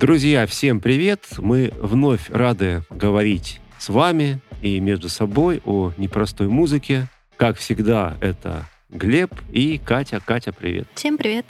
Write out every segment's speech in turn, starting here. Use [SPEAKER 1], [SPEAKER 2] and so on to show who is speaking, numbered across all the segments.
[SPEAKER 1] Друзья, всем привет! Мы вновь рады говорить с вами и между собой о непростой музыке. Как всегда, это Глеб и Катя. Катя, привет.
[SPEAKER 2] Всем привет.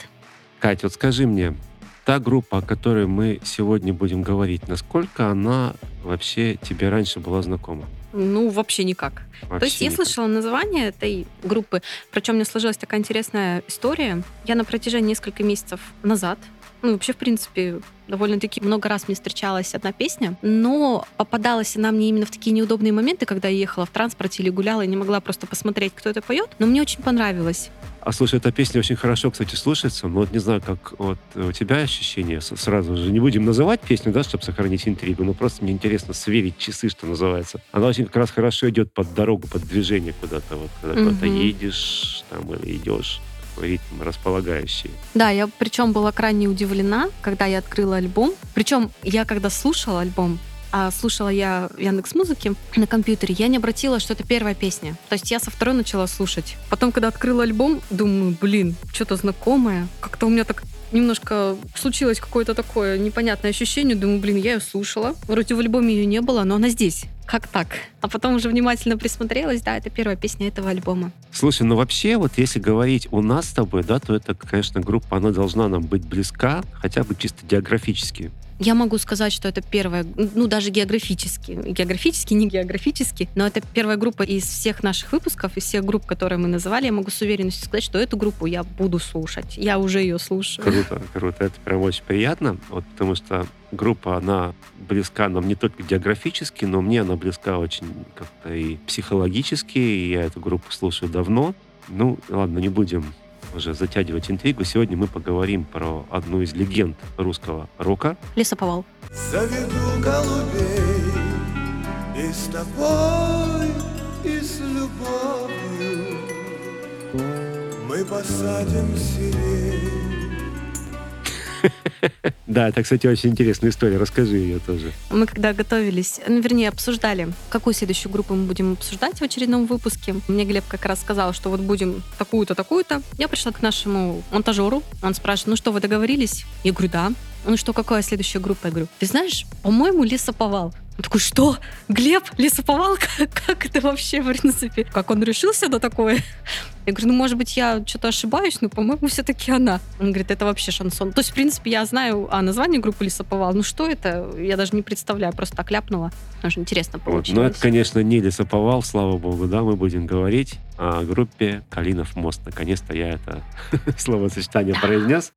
[SPEAKER 1] Катя, вот скажи мне, та группа, о которой мы сегодня будем говорить, насколько она вообще тебе раньше была знакома?
[SPEAKER 2] Ну, вообще никак.
[SPEAKER 1] Вообще
[SPEAKER 2] То есть я
[SPEAKER 1] никак.
[SPEAKER 2] слышала название этой группы, причем мне сложилась такая интересная история. Я на протяжении нескольких месяцев назад, ну, вообще, в принципе, довольно-таки много раз мне встречалась одна песня, но попадалась она мне именно в такие неудобные моменты, когда я ехала в транспорте или гуляла и не могла просто посмотреть, кто это поет, но мне очень понравилось.
[SPEAKER 1] А слушай, эта песня очень хорошо, кстати, слушается, но вот не знаю, как вот у тебя ощущения. С- Сразу же не будем называть песню, да, чтобы сохранить интригу, но просто мне интересно сверить часы, что называется. Она очень как раз хорошо идет под дорогу, под движение куда-то, вот, когда куда-то
[SPEAKER 2] Мгм.
[SPEAKER 1] едешь там или идешь, ритм располагающий.
[SPEAKER 2] Да, я причем была крайне удивлена, когда я открыла альбом. Причем я когда слушала альбом, а слушала я Яндекс Музыки на компьютере, я не обратила, что это первая песня. То есть я со второй начала слушать. Потом, когда открыла альбом, думаю, блин, что-то знакомое. Как-то у меня так немножко случилось какое-то такое непонятное ощущение. Думаю, блин, я ее слушала. Вроде в альбоме ее не было, но она здесь. Как так? А потом уже внимательно присмотрелась. Да, это первая песня этого альбома.
[SPEAKER 1] Слушай, ну вообще, вот если говорить у нас с тобой, да, то это, конечно, группа, она должна нам быть близка, хотя бы чисто географически.
[SPEAKER 2] Я могу сказать, что это первая, ну даже географически, географически, не географически, но это первая группа из всех наших выпусков, из всех групп, которые мы называли, я могу с уверенностью сказать, что эту группу я буду слушать. Я уже ее слушаю.
[SPEAKER 1] Круто, круто. Это прям очень приятно, вот, потому что группа, она близка нам не только географически, но мне она близка очень как-то и психологически, и я эту группу слушаю давно. Ну, ладно, не будем уже затягивать интригу. Сегодня мы поговорим про одну из легенд русского рока.
[SPEAKER 2] Лесоповал.
[SPEAKER 3] Заведу голубей И с тобой, и с любовью Мы посадим сирень
[SPEAKER 1] Да, это, кстати, очень интересная история. Расскажи ее тоже.
[SPEAKER 2] Мы когда готовились, ну, вернее, обсуждали, какую следующую группу мы будем обсуждать в очередном выпуске. Мне Глеб как раз сказал, что вот будем такую-то, такую-то. Я пришла к нашему монтажеру. Он спрашивает, ну что, вы договорились? Я говорю, да. Ну что, какая следующая группа? Я говорю, ты знаешь, по-моему, лесоповал. Он такой, что? Глеб, лесоповал? Как, это вообще, в принципе? Как он решился на такое? Я говорю, ну, может быть, я что-то ошибаюсь, но, по-моему, все-таки она. Он говорит, это вообще шансон. То есть, в принципе, я знаю о названии группы Лесоповал. Ну, что это? Я даже не представляю, просто так ляпнула. Даже интересно
[SPEAKER 1] Вот.
[SPEAKER 2] получилось.
[SPEAKER 1] Но это, конечно, не лесоповал, слава богу, да, мы будем говорить о группе «Калинов мост». Наконец-то я это словосочетание произнес.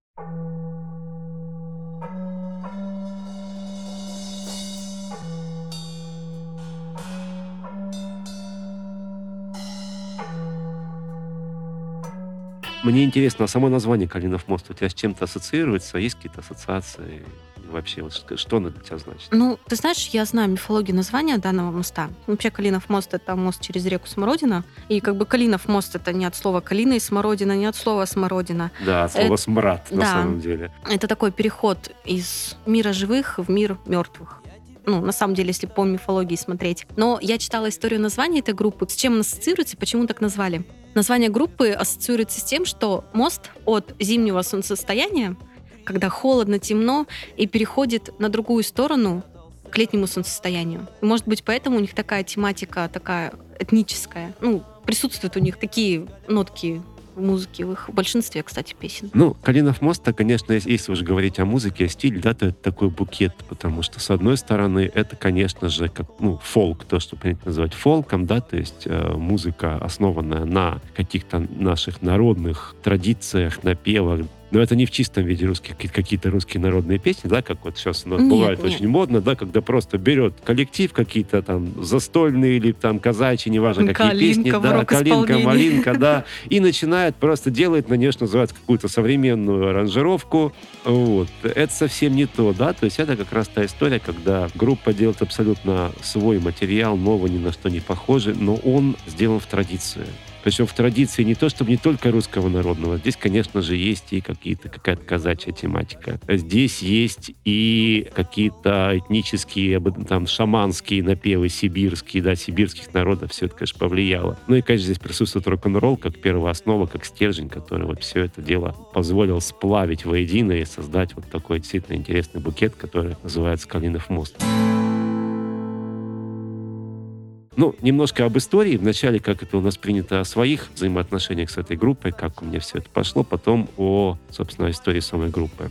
[SPEAKER 1] Мне интересно, а само название «Калинов мост» у тебя с чем-то ассоциируется? Есть какие-то ассоциации? И Вообще, вот что что оно для тебя значит?
[SPEAKER 2] Ну, ты знаешь, я знаю мифологию названия данного моста. Вообще, Калинов мост — это мост через реку Смородина. И как бы Калинов мост — это не от слова «калина» и «смородина», не от слова «смородина».
[SPEAKER 1] Да, от слова
[SPEAKER 2] Это-
[SPEAKER 1] «смрад» на
[SPEAKER 2] да.
[SPEAKER 1] самом деле.
[SPEAKER 2] Это такой переход из мира живых в мир мертвых. Ну, на самом деле, если по мифологии смотреть. Но я читала историю названия этой группы, с чем она ассоциируется почему так назвали. Название группы ассоциируется с тем, что мост от зимнего солнцестояния, когда холодно, темно, и переходит на другую сторону к летнему солнцестоянию. И, может быть, поэтому у них такая тематика, такая этническая. Ну, присутствуют у них такие нотки в музыке, в их большинстве, кстати, песен.
[SPEAKER 1] Ну, Калинов мост, конечно, если- уже говорить о музыке, о стиле, да, то это такой букет, потому что, с одной стороны, это, конечно же, как, ну, фолк, то, что принято называть фолком, да, то есть э, музыка, основанная на каких-то наших народных традициях, напевах, но это не в чистом виде русских, какие- какие-то русские народные песни, да, как вот сейчас у нас
[SPEAKER 2] Нет,
[SPEAKER 1] бывает
[SPEAKER 2] нет.
[SPEAKER 1] очень модно, да, когда просто берет коллектив какие-то там застольные или там казачьи, неважно какие
[SPEAKER 2] Калинка
[SPEAKER 1] песни, да, калинка, малинка, да, и начинает просто делать, на нее, что называется, какую-то современную аранжировку. Вот. Это совсем не то, да, то есть это как раз та история, когда группа делает абсолютно свой материал, новый, ни на что не похожий, но он сделан в традиции. Причем в традиции не то, чтобы не только русского народного. Здесь, конечно же, есть и какие-то какая-то казачья тематика. Здесь есть и какие-то этнические, там, шаманские напевы сибирские, да, сибирских народов. Все это, конечно, повлияло. Ну и, конечно, здесь присутствует рок-н-ролл как первооснова, как стержень, который вот все это дело позволил сплавить воедино и создать вот такой действительно интересный букет, который называется «Калинов мост». Ну, немножко об истории. Вначале, как это у нас принято о своих взаимоотношениях с этой группой, как у меня все это пошло, потом о, собственно, истории самой группы.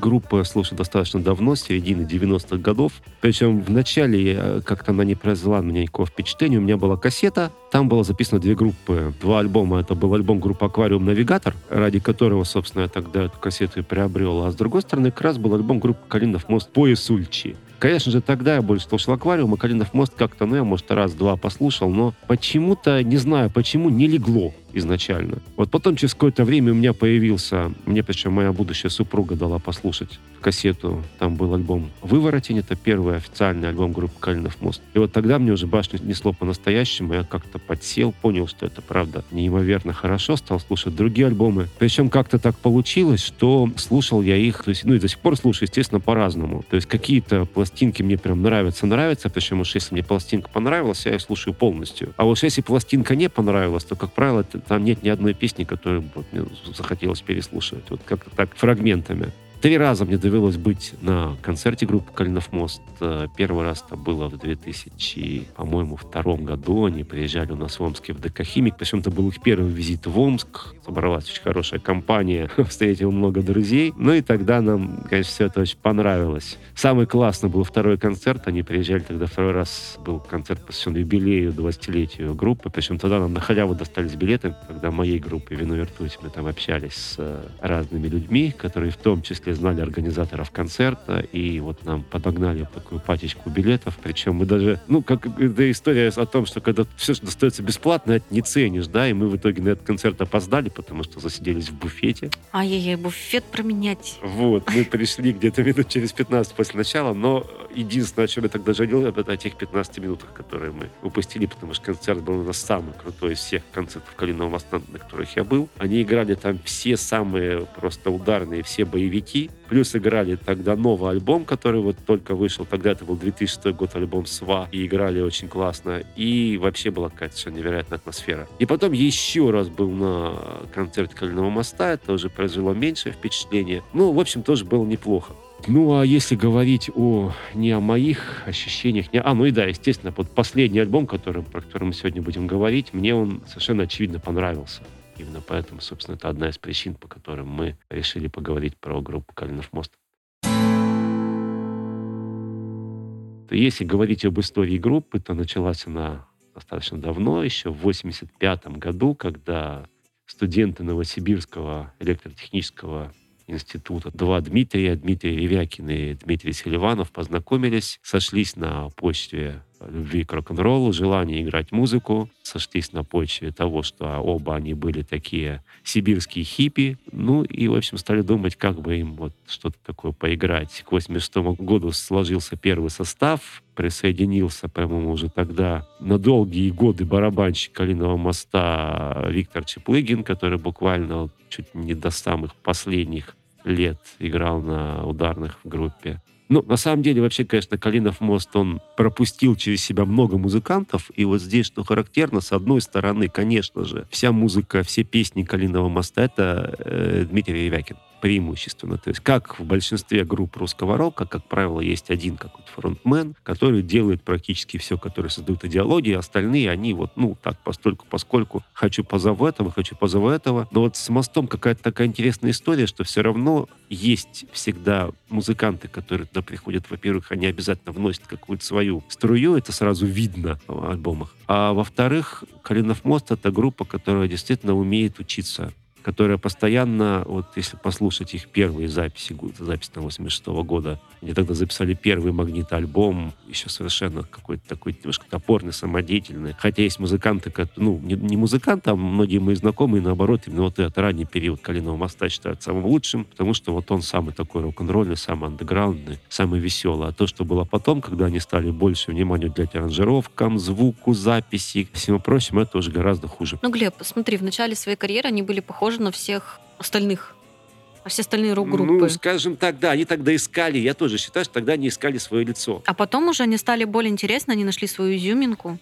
[SPEAKER 1] Группа слушаю достаточно давно, середины 90-х годов. Причем в начале э, как-то она не произвела на меня никакого впечатления. У меня была кассета, там было записано две группы, два альбома. Это был альбом группы «Аквариум Навигатор», ради которого, собственно, я тогда эту кассету и приобрел. А с другой стороны, как раз был альбом группы «Калинов мост» «Пояс Ульчи». Конечно же, тогда я больше слушал «Аквариум», а «Калинов мост» как-то, ну, я, может, раз-два послушал, но почему-то, не знаю почему, не легло изначально. Вот потом через какое-то время у меня появился, мне причем моя будущая супруга дала послушать кассету, там был альбом «Выворотень», это первый официальный альбом группы «Калинов мост». И вот тогда мне уже башню несло по-настоящему, я как-то подсел, понял, что это правда неимоверно хорошо, стал слушать другие альбомы. Причем как-то так получилось, что слушал я их, то есть, ну и до сих пор слушаю, естественно, по-разному. То есть какие-то пластинки мне прям нравятся, нравятся, причем уж если мне пластинка понравилась, я их слушаю полностью. А вот если пластинка не понравилась, то, как правило, это там нет ни одной песни, которую вот, мне захотелось переслушивать. Вот как-то так фрагментами. Три раза мне довелось быть на концерте группы «Калинов мост». Э, первый раз это было в 2000, по-моему, втором году. Они приезжали у нас в Омске в ДК. Причем это был их первый визит в Омск. Собралась очень хорошая компания. Встретил много друзей. Ну и тогда нам, конечно, все это очень понравилось. Самый классный был второй концерт. Они приезжали тогда второй раз. Был концерт посвящен юбилею, 20-летию группы. Причем тогда нам на халяву достались билеты. Когда моей группе «Вино Вертуть» мы там общались с э, разными людьми, которые в том числе принципе, знали организаторов концерта, и вот нам подогнали такую пачечку билетов, причем мы даже, ну, как это история о том, что когда все, что достается бесплатно, это не ценишь, да, и мы в итоге на этот концерт опоздали, потому что засиделись в буфете.
[SPEAKER 2] Ай-яй-яй, буфет променять.
[SPEAKER 1] Вот, мы пришли где-то минут через 15 после начала, но единственное, о чем я тогда жалел, это о тех 15 минутах, которые мы упустили, потому что концерт был у нас самый крутой из всех концертов Калиного моста, на которых я был. Они играли там все самые просто ударные, все боевики, плюс играли тогда новый альбом, который вот только вышел, тогда это был 2006 год, альбом «Сва», и играли очень классно, и вообще была какая-то совершенно невероятная атмосфера. И потом еще раз был на концерте Калиного моста, это уже произвело меньшее впечатление. Ну, в общем, тоже было неплохо. Ну, а если говорить о не о моих ощущениях, не... а, ну и да, естественно, вот последний альбом, который, про который мы сегодня будем говорить, мне он совершенно очевидно понравился. Именно поэтому, собственно, это одна из причин, по которым мы решили поговорить про группу «Калинов мост». Если говорить об истории группы, то началась она достаточно давно, еще в 1985 году, когда студенты Новосибирского электротехнического института. Два Дмитрия, Дмитрий Ревякин и Дмитрий Селиванов познакомились, сошлись на почве любви к рок-н-роллу, желания играть музыку, сошлись на почве того, что оба они были такие сибирские хиппи, ну и, в общем, стали думать, как бы им вот что-то такое поиграть. К 86 году сложился первый состав, присоединился, по-моему, уже тогда на долгие годы барабанщик Калиного моста Виктор Чеплыгин, который буквально чуть не до самых последних лет играл на ударных в группе. Ну, на самом деле, вообще, конечно, Калинов мост, он пропустил через себя много музыкантов, и вот здесь, что характерно, с одной стороны, конечно же, вся музыка, все песни Калиного моста — это э, Дмитрий Ревякин преимущественно. То есть как в большинстве групп русского рока, как правило, есть один какой-то фронтмен, который делает практически все, который создает идеологию, а остальные, они вот, ну, так, постольку, поскольку хочу позову этого, хочу позову этого. Но вот с мостом какая-то такая интересная история, что все равно есть всегда музыканты, которые туда приходят. Во-первых, они обязательно вносят какую-то свою струю, это сразу видно в альбомах. А во-вторых, Калинов мост — это группа, которая действительно умеет учиться которая постоянно, вот если послушать их первые записи, запись на 86 -го года, они тогда записали первый магнит-альбом, еще совершенно какой-то такой немножко топорный, самодеятельный. Хотя есть музыканты, ну, не, не музыканты, а многие мои знакомые, наоборот, именно вот этот ранний период Калиного моста считают самым лучшим, потому что вот он самый такой рок-н-ролльный, самый андеграундный, самый веселый. А то, что было потом, когда они стали больше внимания уделять аранжировкам, звуку, записи, всему прочему, это уже гораздо хуже.
[SPEAKER 2] Ну, Глеб, смотри, в начале своей карьеры они были похожи на всех остальных а все остальные рок-группы?
[SPEAKER 1] Ну, скажем так, да, они тогда искали, я тоже считаю, что тогда они искали свое лицо.
[SPEAKER 2] А потом уже они стали более интересны, они нашли свою изюминку,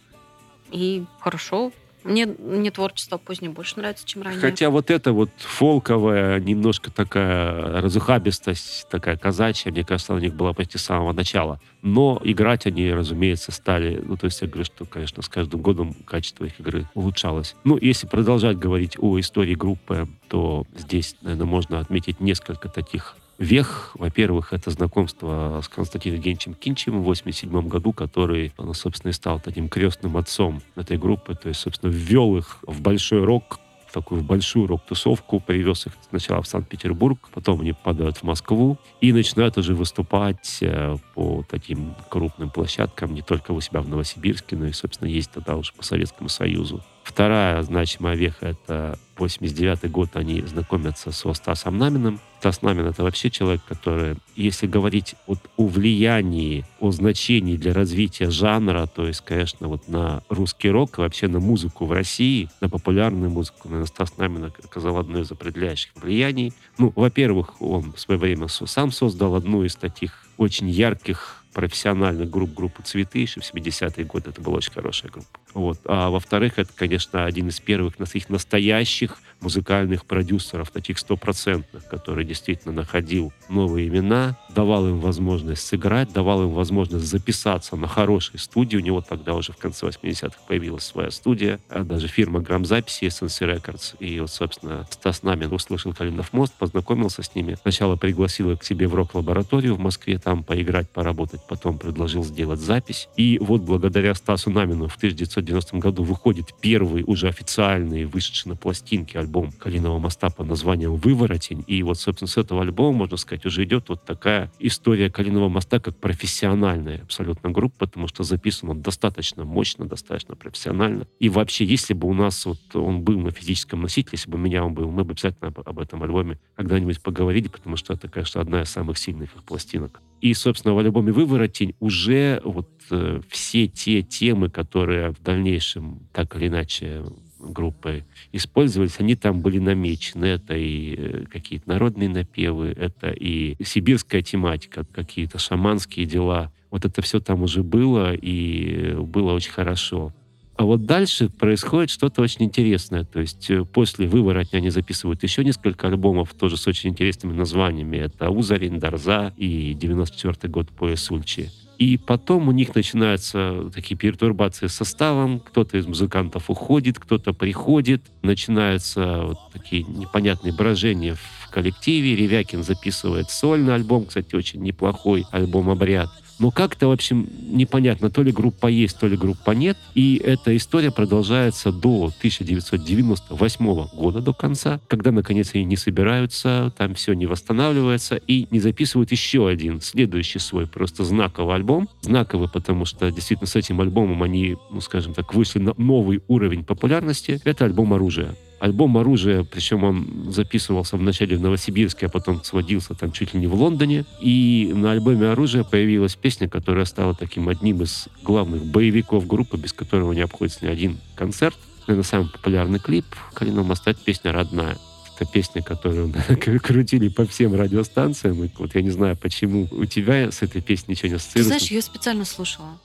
[SPEAKER 2] и хорошо мне, мне творчество позднее больше нравится, чем ранее.
[SPEAKER 1] Хотя вот это вот фолковая, немножко такая разухабистость, такая казачья, мне кажется, у них была почти с самого начала. Но играть они, разумеется, стали... Ну, то есть я говорю, что, конечно, с каждым годом качество их игры улучшалось. Ну, если продолжать говорить о истории группы, то здесь, наверное, можно отметить несколько таких Вех, во-первых, это знакомство с Константином Евгеньевичем Кинчем в 87 году, который, он, собственно, и стал таким крестным отцом этой группы, то есть, собственно, ввел их в большой рок, в такую большую рок-тусовку, привез их сначала в Санкт-Петербург, потом они падают в Москву и начинают уже выступать э, по таким крупным площадкам, не только у себя в Новосибирске, но и, собственно, есть тогда уже по Советскому Союзу. Вторая значимая веха — это 89 год, они знакомятся со Стасом Наминым. Стас Намин — это вообще человек, который, если говорить вот о влиянии, о значении для развития жанра, то есть, конечно, вот на русский рок, вообще на музыку в России, на популярную музыку, наверное, Стас Намин оказал одно из определяющих влияний. Ну, во-первых, он в свое время сам создал одну из таких очень ярких профессиональных групп, группу «Цветы», еще в 70-е годы. Это была очень хорошая группа. Вот. А во-вторых, это, конечно, один из первых их настоящих музыкальных продюсеров, таких стопроцентных, который действительно находил новые имена, давал им возможность сыграть, давал им возможность записаться на хорошей студии. У него тогда уже в конце 80-х появилась своя студия, а даже фирма грамзаписи SNC Records. И вот, собственно, Стас Намин услышал «Калинов мост», познакомился с ними. Сначала пригласил их к себе в рок-лабораторию в Москве, там поиграть, поработать, потом предложил сделать запись. И вот благодаря Стасу Намину в 1990 1990 году выходит первый уже официальный, вышедший на пластинке альбом «Калиного моста» под названием «Выворотень». И вот, собственно, с этого альбома, можно сказать, уже идет вот такая история «Калиного моста» как профессиональная абсолютно группа, потому что записан он достаточно мощно, достаточно профессионально. И вообще, если бы у нас вот он был на физическом носителе, если бы меня он был, мы бы обязательно об, об этом альбоме когда-нибудь поговорили, потому что это, конечно, одна из самых сильных их пластинок. И, собственно, в альбоме «Выворотень» уже вот э, все те темы, которые в дальнейшем так или иначе группы использовались, они там были намечены. Это и э, какие-то народные напевы, это и сибирская тематика, какие-то шаманские дела. Вот это все там уже было, и было очень хорошо. А вот дальше происходит что-то очень интересное. То есть э, после «Выворотня» они записывают еще несколько альбомов, тоже с очень интересными названиями. Это «Узарин», «Дарза» и 94 год «Пояс Ульчи». И потом у них начинаются такие пертурбации с составом. Кто-то из музыкантов уходит, кто-то приходит. Начинаются вот такие непонятные брожения в коллективе. Ревякин записывает сольный альбом, кстати, очень неплохой альбом «Обряд». Но как-то, в общем, непонятно, то ли группа есть, то ли группа нет. И эта история продолжается до 1998 года, до конца, когда, наконец, они не собираются, там все не восстанавливается, и не записывают еще один, следующий свой просто знаковый альбом. Знаковый, потому что действительно с этим альбомом они, ну, скажем так, вышли на новый уровень популярности. Это альбом «Оружие». Альбом «Оружие», причем он записывался вначале в Новосибирске, а потом сводился там чуть ли не в Лондоне. И на альбоме «Оружие» появилась песня, которая стала таким одним из главных боевиков группы, без которого не обходится ни один концерт. Это самый популярный клип «Калиного моста» — это песня «Родная». Это песня, которую крутили по всем радиостанциям. И вот я не знаю, почему у тебя с этой песней ничего не ассоциируется.
[SPEAKER 2] Ты знаешь, я специально слушала.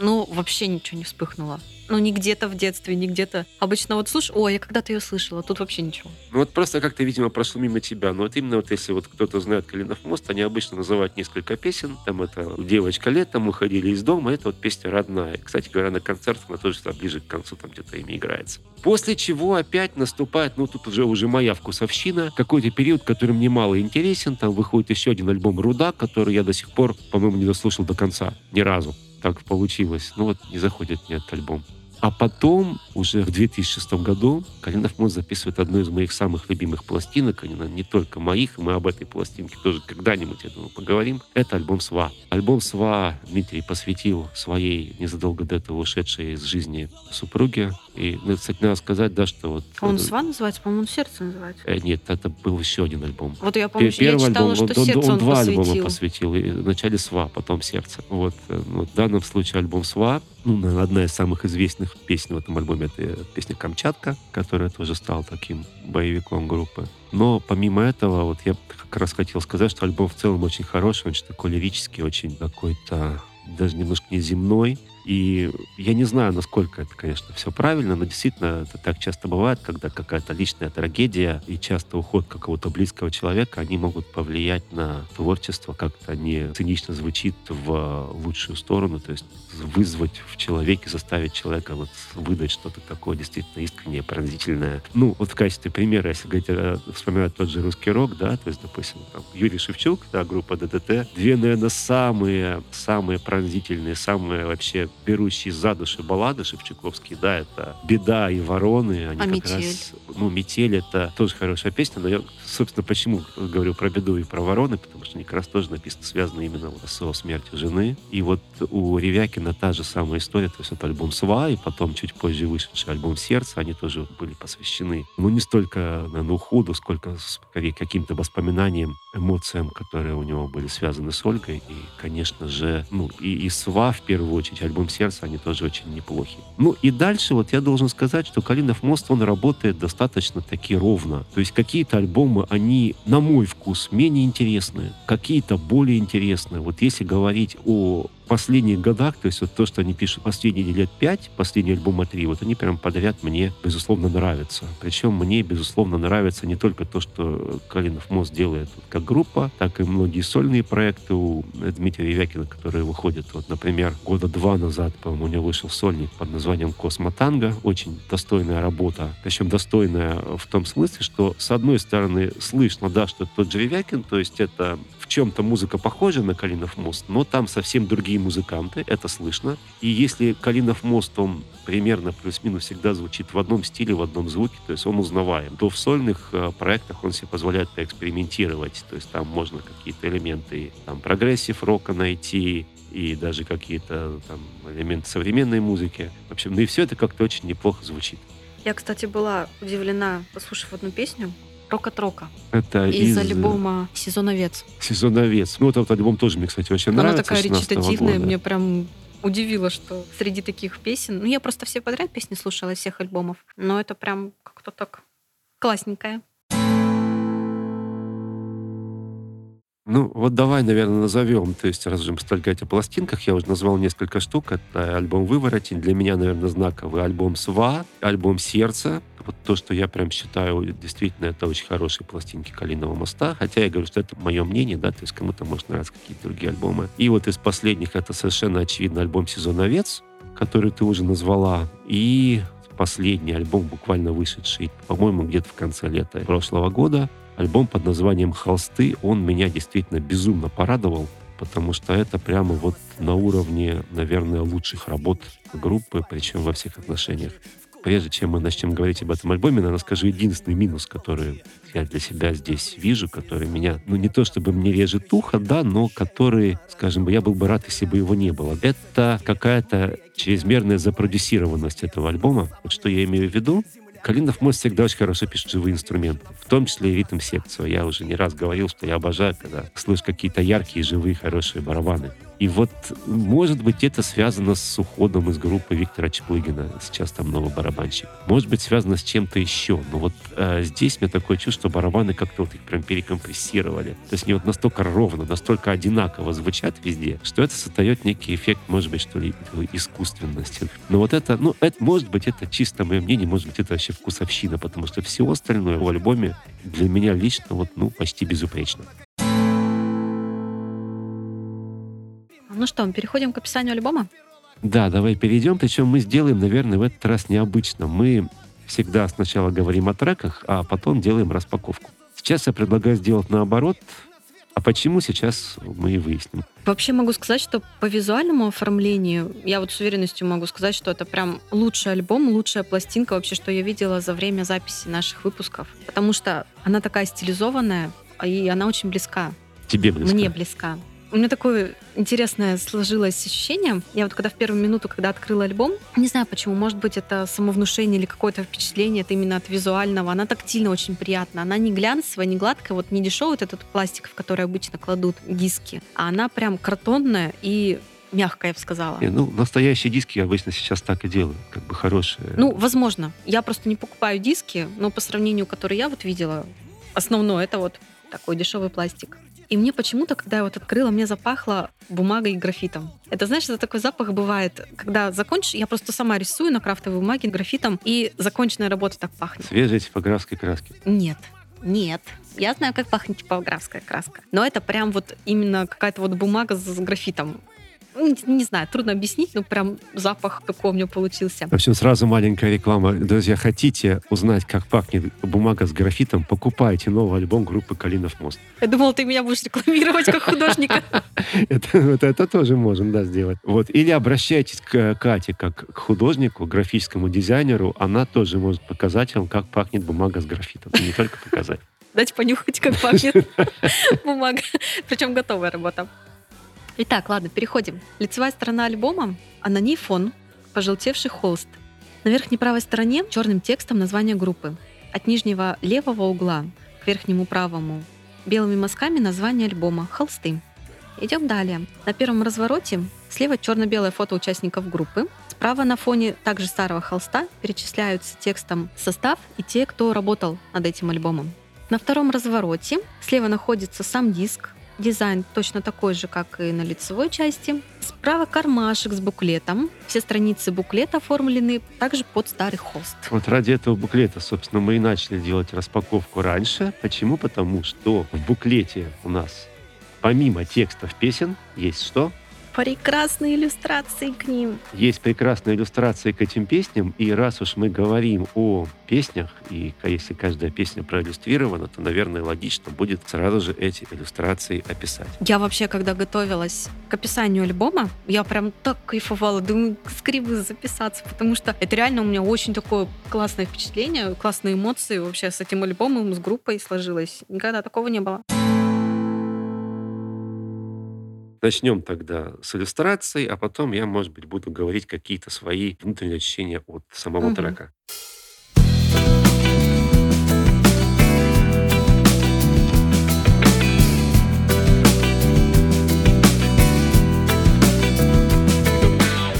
[SPEAKER 2] Ну, вообще ничего не вспыхнуло. Ну, не где-то в детстве, не где-то. Обычно вот слушай, ой, я когда-то ее слышала, тут вообще ничего.
[SPEAKER 1] Ну, вот просто как-то, видимо, прошло мимо тебя. Но вот именно вот если вот кто-то знает Калинов мост, они обычно называют несколько песен. Там это «Девочка летом», «Мы ходили из дома», это вот песня родная. Кстати говоря, на концертах она тоже там ближе к концу там где-то ими играется. После чего опять наступает, ну, тут уже уже моя вкусовщина, какой-то период, который мне мало интересен. Там выходит еще один альбом «Руда», который я до сих пор, по-моему, не дослушал до конца ни разу так получилось. Ну вот не заходит мне этот альбом. А потом, уже в 2006 году, Калинов мост записывает одну из моих самых любимых пластинок, они не только моих, мы об этой пластинке тоже когда-нибудь, я думаю, поговорим. Это альбом «Сва». Альбом «Сва» Дмитрий посвятил своей незадолго до этого ушедшей из жизни супруге. И, ну, кстати, надо сказать, да, что вот...
[SPEAKER 2] Он «Сва» называется? По-моему, он «Сердце» называется.
[SPEAKER 1] Э, нет, это был еще один альбом.
[SPEAKER 2] Вот я помню,
[SPEAKER 1] Первый
[SPEAKER 2] я читала,
[SPEAKER 1] альбом,
[SPEAKER 2] что
[SPEAKER 1] он,
[SPEAKER 2] «Сердце»
[SPEAKER 1] он,
[SPEAKER 2] он,
[SPEAKER 1] два
[SPEAKER 2] посвятил.
[SPEAKER 1] альбома посвятил. И вначале «Сва», потом «Сердце». Вот, э, вот в данном случае альбом «Сва». Ну, одна из самых известных песен в этом альбоме — это песня «Камчатка», которая тоже стала таким боевиком группы. Но помимо этого, вот я как раз хотел сказать, что альбом в целом очень хороший, очень такой лирический, очень какой-то даже немножко неземной. И я не знаю, насколько это, конечно, все правильно, но действительно это так часто бывает, когда какая-то личная трагедия и часто уход какого-то близкого человека, они могут повлиять на творчество, как-то не цинично звучит в лучшую сторону, то есть вызвать в человеке, заставить человека вот выдать что-то такое действительно искреннее, пронзительное. Ну, вот в качестве примера, если говорить, вспоминать тот же русский рок, да, то есть, допустим, там, Юрий Шевчук, да, группа ДДТ, две, наверное, самые, самые пронзительные, самые вообще берущие за души баллады шевчуковские, да, это «Беда» и «Вороны». Они
[SPEAKER 2] А
[SPEAKER 1] как
[SPEAKER 2] «Метель»?
[SPEAKER 1] раз, ну, «Метель» — это тоже хорошая песня, но я, собственно, почему говорю про «Беду» и про «Вороны», потому что они как раз тоже написаны, связаны именно со смертью жены. И вот у Ревякина та же самая история, то есть это альбом «Сва», и потом чуть позже вышедший альбом «Сердце», они тоже были посвящены, ну, не столько, наверное, уходу, сколько скорее каким-то воспоминаниям, эмоциям, которые у него были связаны с Ольгой. И, конечно же, ну, и, и «Сва», в первую очередь, альбом «Сердце», они тоже очень неплохи. Ну, и дальше вот я должен сказать, что «Калинов мост», он работает достаточно таки ровно. То есть какие-то альбомы, они, на мой вкус, менее интересные, какие-то более интересные. Вот если говорить о последних годах, то есть вот то, что они пишут последние лет пять, последний альбома три, вот они прям подряд мне, безусловно, нравятся. Причем мне, безусловно, нравится не только то, что Калинов мост делает вот как группа, так и многие сольные проекты у Дмитрия Вякина, которые выходят. Вот, например, года два назад, по-моему, у него вышел сольник под названием «Космотанго». Очень достойная работа. Причем достойная в том смысле, что, с одной стороны, слышно, да, что тот же Ревякин, то есть это чем-то музыка похожа на Калинов мост, но там совсем другие музыканты, это слышно. И если Калинов мост, он примерно плюс-минус всегда звучит в одном стиле, в одном звуке, то есть он узнаваем, то в сольных э, проектах он себе позволяет поэкспериментировать, то есть там можно какие-то элементы там прогрессив рока найти, и даже какие-то там элементы современной музыки. В общем, ну и все это как-то очень неплохо звучит.
[SPEAKER 2] Я, кстати, была удивлена, послушав одну песню «Рок от рока»
[SPEAKER 1] Это
[SPEAKER 2] из,
[SPEAKER 1] из
[SPEAKER 2] альбома «Сезоновец».
[SPEAKER 1] «Сезоновец». Ну, вот этот альбом тоже мне, кстати, очень
[SPEAKER 2] Она
[SPEAKER 1] нравится.
[SPEAKER 2] такая
[SPEAKER 1] 16
[SPEAKER 2] речитативная,
[SPEAKER 1] года.
[SPEAKER 2] мне прям удивило, что среди таких песен... Ну, я просто все подряд песни слушала всех альбомов, но это прям как-то так классненькое.
[SPEAKER 1] Ну, вот давай, наверное, назовем, то есть, раз уже мы стали говорить о пластинках, я уже назвал несколько штук. Это альбом «Выворотень», для меня, наверное, знаковый альбом «Сва», альбом «Сердце», вот то, что я прям считаю, действительно, это очень хорошие пластинки «Калиного моста», хотя я говорю, что это мое мнение, да, то есть кому-то может нравиться какие-то другие альбомы. И вот из последних это совершенно очевидно альбом «Сезоновец», который ты уже назвала, и последний альбом, буквально вышедший, по-моему, где-то в конце лета прошлого года, альбом под названием «Холсты», он меня действительно безумно порадовал, потому что это прямо вот на уровне, наверное, лучших работ группы, причем во всех отношениях. Прежде чем мы начнем говорить об этом альбоме, наверное, скажу единственный минус, который я для себя здесь вижу, который меня, ну не то чтобы мне режет ухо, да, но который, скажем бы, я был бы рад, если бы его не было. Это какая-то чрезмерная запродюсированность этого альбома. Вот что я имею в виду? Калинов мост всегда очень хорошо пишет живые инструменты, в том числе и ритм-секцию. Я уже не раз говорил, что я обожаю, когда слышу какие-то яркие, живые, хорошие барабаны. И вот, может быть, это связано с уходом из группы Виктора Чеплыгина. Сейчас там новый барабанщик. Может быть, связано с чем-то еще. Но вот э, здесь у меня такое чувство, что барабаны как-то вот их прям перекомпрессировали. То есть они вот настолько ровно, настолько одинаково звучат везде, что это создает некий эффект, может быть, что ли, искусственности. Но вот это, ну, это, может быть, это чисто мое мнение, может быть, это вообще вкусовщина, потому что все остальное в альбоме для меня лично вот, ну, почти безупречно.
[SPEAKER 2] Ну что, переходим к описанию альбома?
[SPEAKER 1] Да, давай перейдем. Причем мы сделаем, наверное, в этот раз необычно. Мы всегда сначала говорим о треках, а потом делаем распаковку. Сейчас я предлагаю сделать наоборот. А почему сейчас мы и выясним.
[SPEAKER 2] Вообще могу сказать, что по визуальному оформлению я вот с уверенностью могу сказать, что это прям лучший альбом, лучшая пластинка вообще, что я видела за время записи наших выпусков. Потому что она такая стилизованная, и она очень близка.
[SPEAKER 1] Тебе близка?
[SPEAKER 2] Мне близка. У меня такое интересное сложилось ощущение. Я вот когда в первую минуту, когда открыла альбом, не знаю почему, может быть, это самовнушение или какое-то впечатление, это именно от визуального. Она тактильно очень приятна. Она не глянцевая, не гладкая, вот не дешевый вот этот пластик, в который обычно кладут диски, а она прям картонная и мягкая, я бы сказала.
[SPEAKER 1] Не, ну, настоящие диски обычно сейчас так и делают, как бы хорошие.
[SPEAKER 2] Ну, возможно. Я просто не покупаю диски, но по сравнению, которые я вот видела, основное это вот такой дешевый пластик. И мне почему-то, когда я вот открыла, мне запахло бумагой и графитом. Это, знаешь, это такой запах бывает, когда закончишь, я просто сама рисую на крафтовой бумаге графитом, и законченная работа так пахнет.
[SPEAKER 1] Свежей типографской краски.
[SPEAKER 2] Нет. Нет. Я знаю, как пахнет типографская краска. Но это прям вот именно какая-то вот бумага с графитом. Ну, не, не знаю, трудно объяснить, но прям запах какой у меня получился.
[SPEAKER 1] В общем, сразу маленькая реклама. Друзья, хотите узнать, как пахнет бумага с графитом, покупайте новый альбом группы «Калинов мост».
[SPEAKER 2] Я думала, ты меня будешь рекламировать как художника.
[SPEAKER 1] Это, тоже можем, да, сделать. Вот. Или обращайтесь к Кате как к художнику, графическому дизайнеру. Она тоже может показать вам, как пахнет бумага с графитом. Не только показать.
[SPEAKER 2] Дать понюхать, как пахнет бумага. Причем готовая работа. Итак, ладно, переходим. Лицевая сторона альбома, а на ней фон, пожелтевший холст. На верхней правой стороне черным текстом название группы. От нижнего левого угла к верхнему правому белыми мазками название альбома «Холсты». Идем далее. На первом развороте слева черно-белое фото участников группы. Справа на фоне также старого холста перечисляются текстом состав и те, кто работал над этим альбомом. На втором развороте слева находится сам диск, Дизайн точно такой же, как и на лицевой части. Справа кармашек с буклетом. Все страницы буклета оформлены также под старый холст.
[SPEAKER 1] Вот ради этого буклета, собственно, мы и начали делать распаковку раньше. Почему? Потому что в буклете у нас помимо текстов песен есть что?
[SPEAKER 2] Прекрасные иллюстрации к ним.
[SPEAKER 1] Есть прекрасные иллюстрации к этим песням, и раз уж мы говорим о песнях, и если каждая песня проиллюстрирована, то, наверное, логично будет сразу же эти иллюстрации описать.
[SPEAKER 2] Я вообще, когда готовилась к описанию альбома, я прям так кайфовала, думаю, скорее бы записаться, потому что это реально у меня очень такое классное впечатление, классные эмоции вообще с этим альбомом, с группой сложилось. Никогда такого не было.
[SPEAKER 1] Начнем тогда с иллюстрацией, а потом я, может быть, буду говорить какие-то свои внутренние ощущения от самого угу. трека.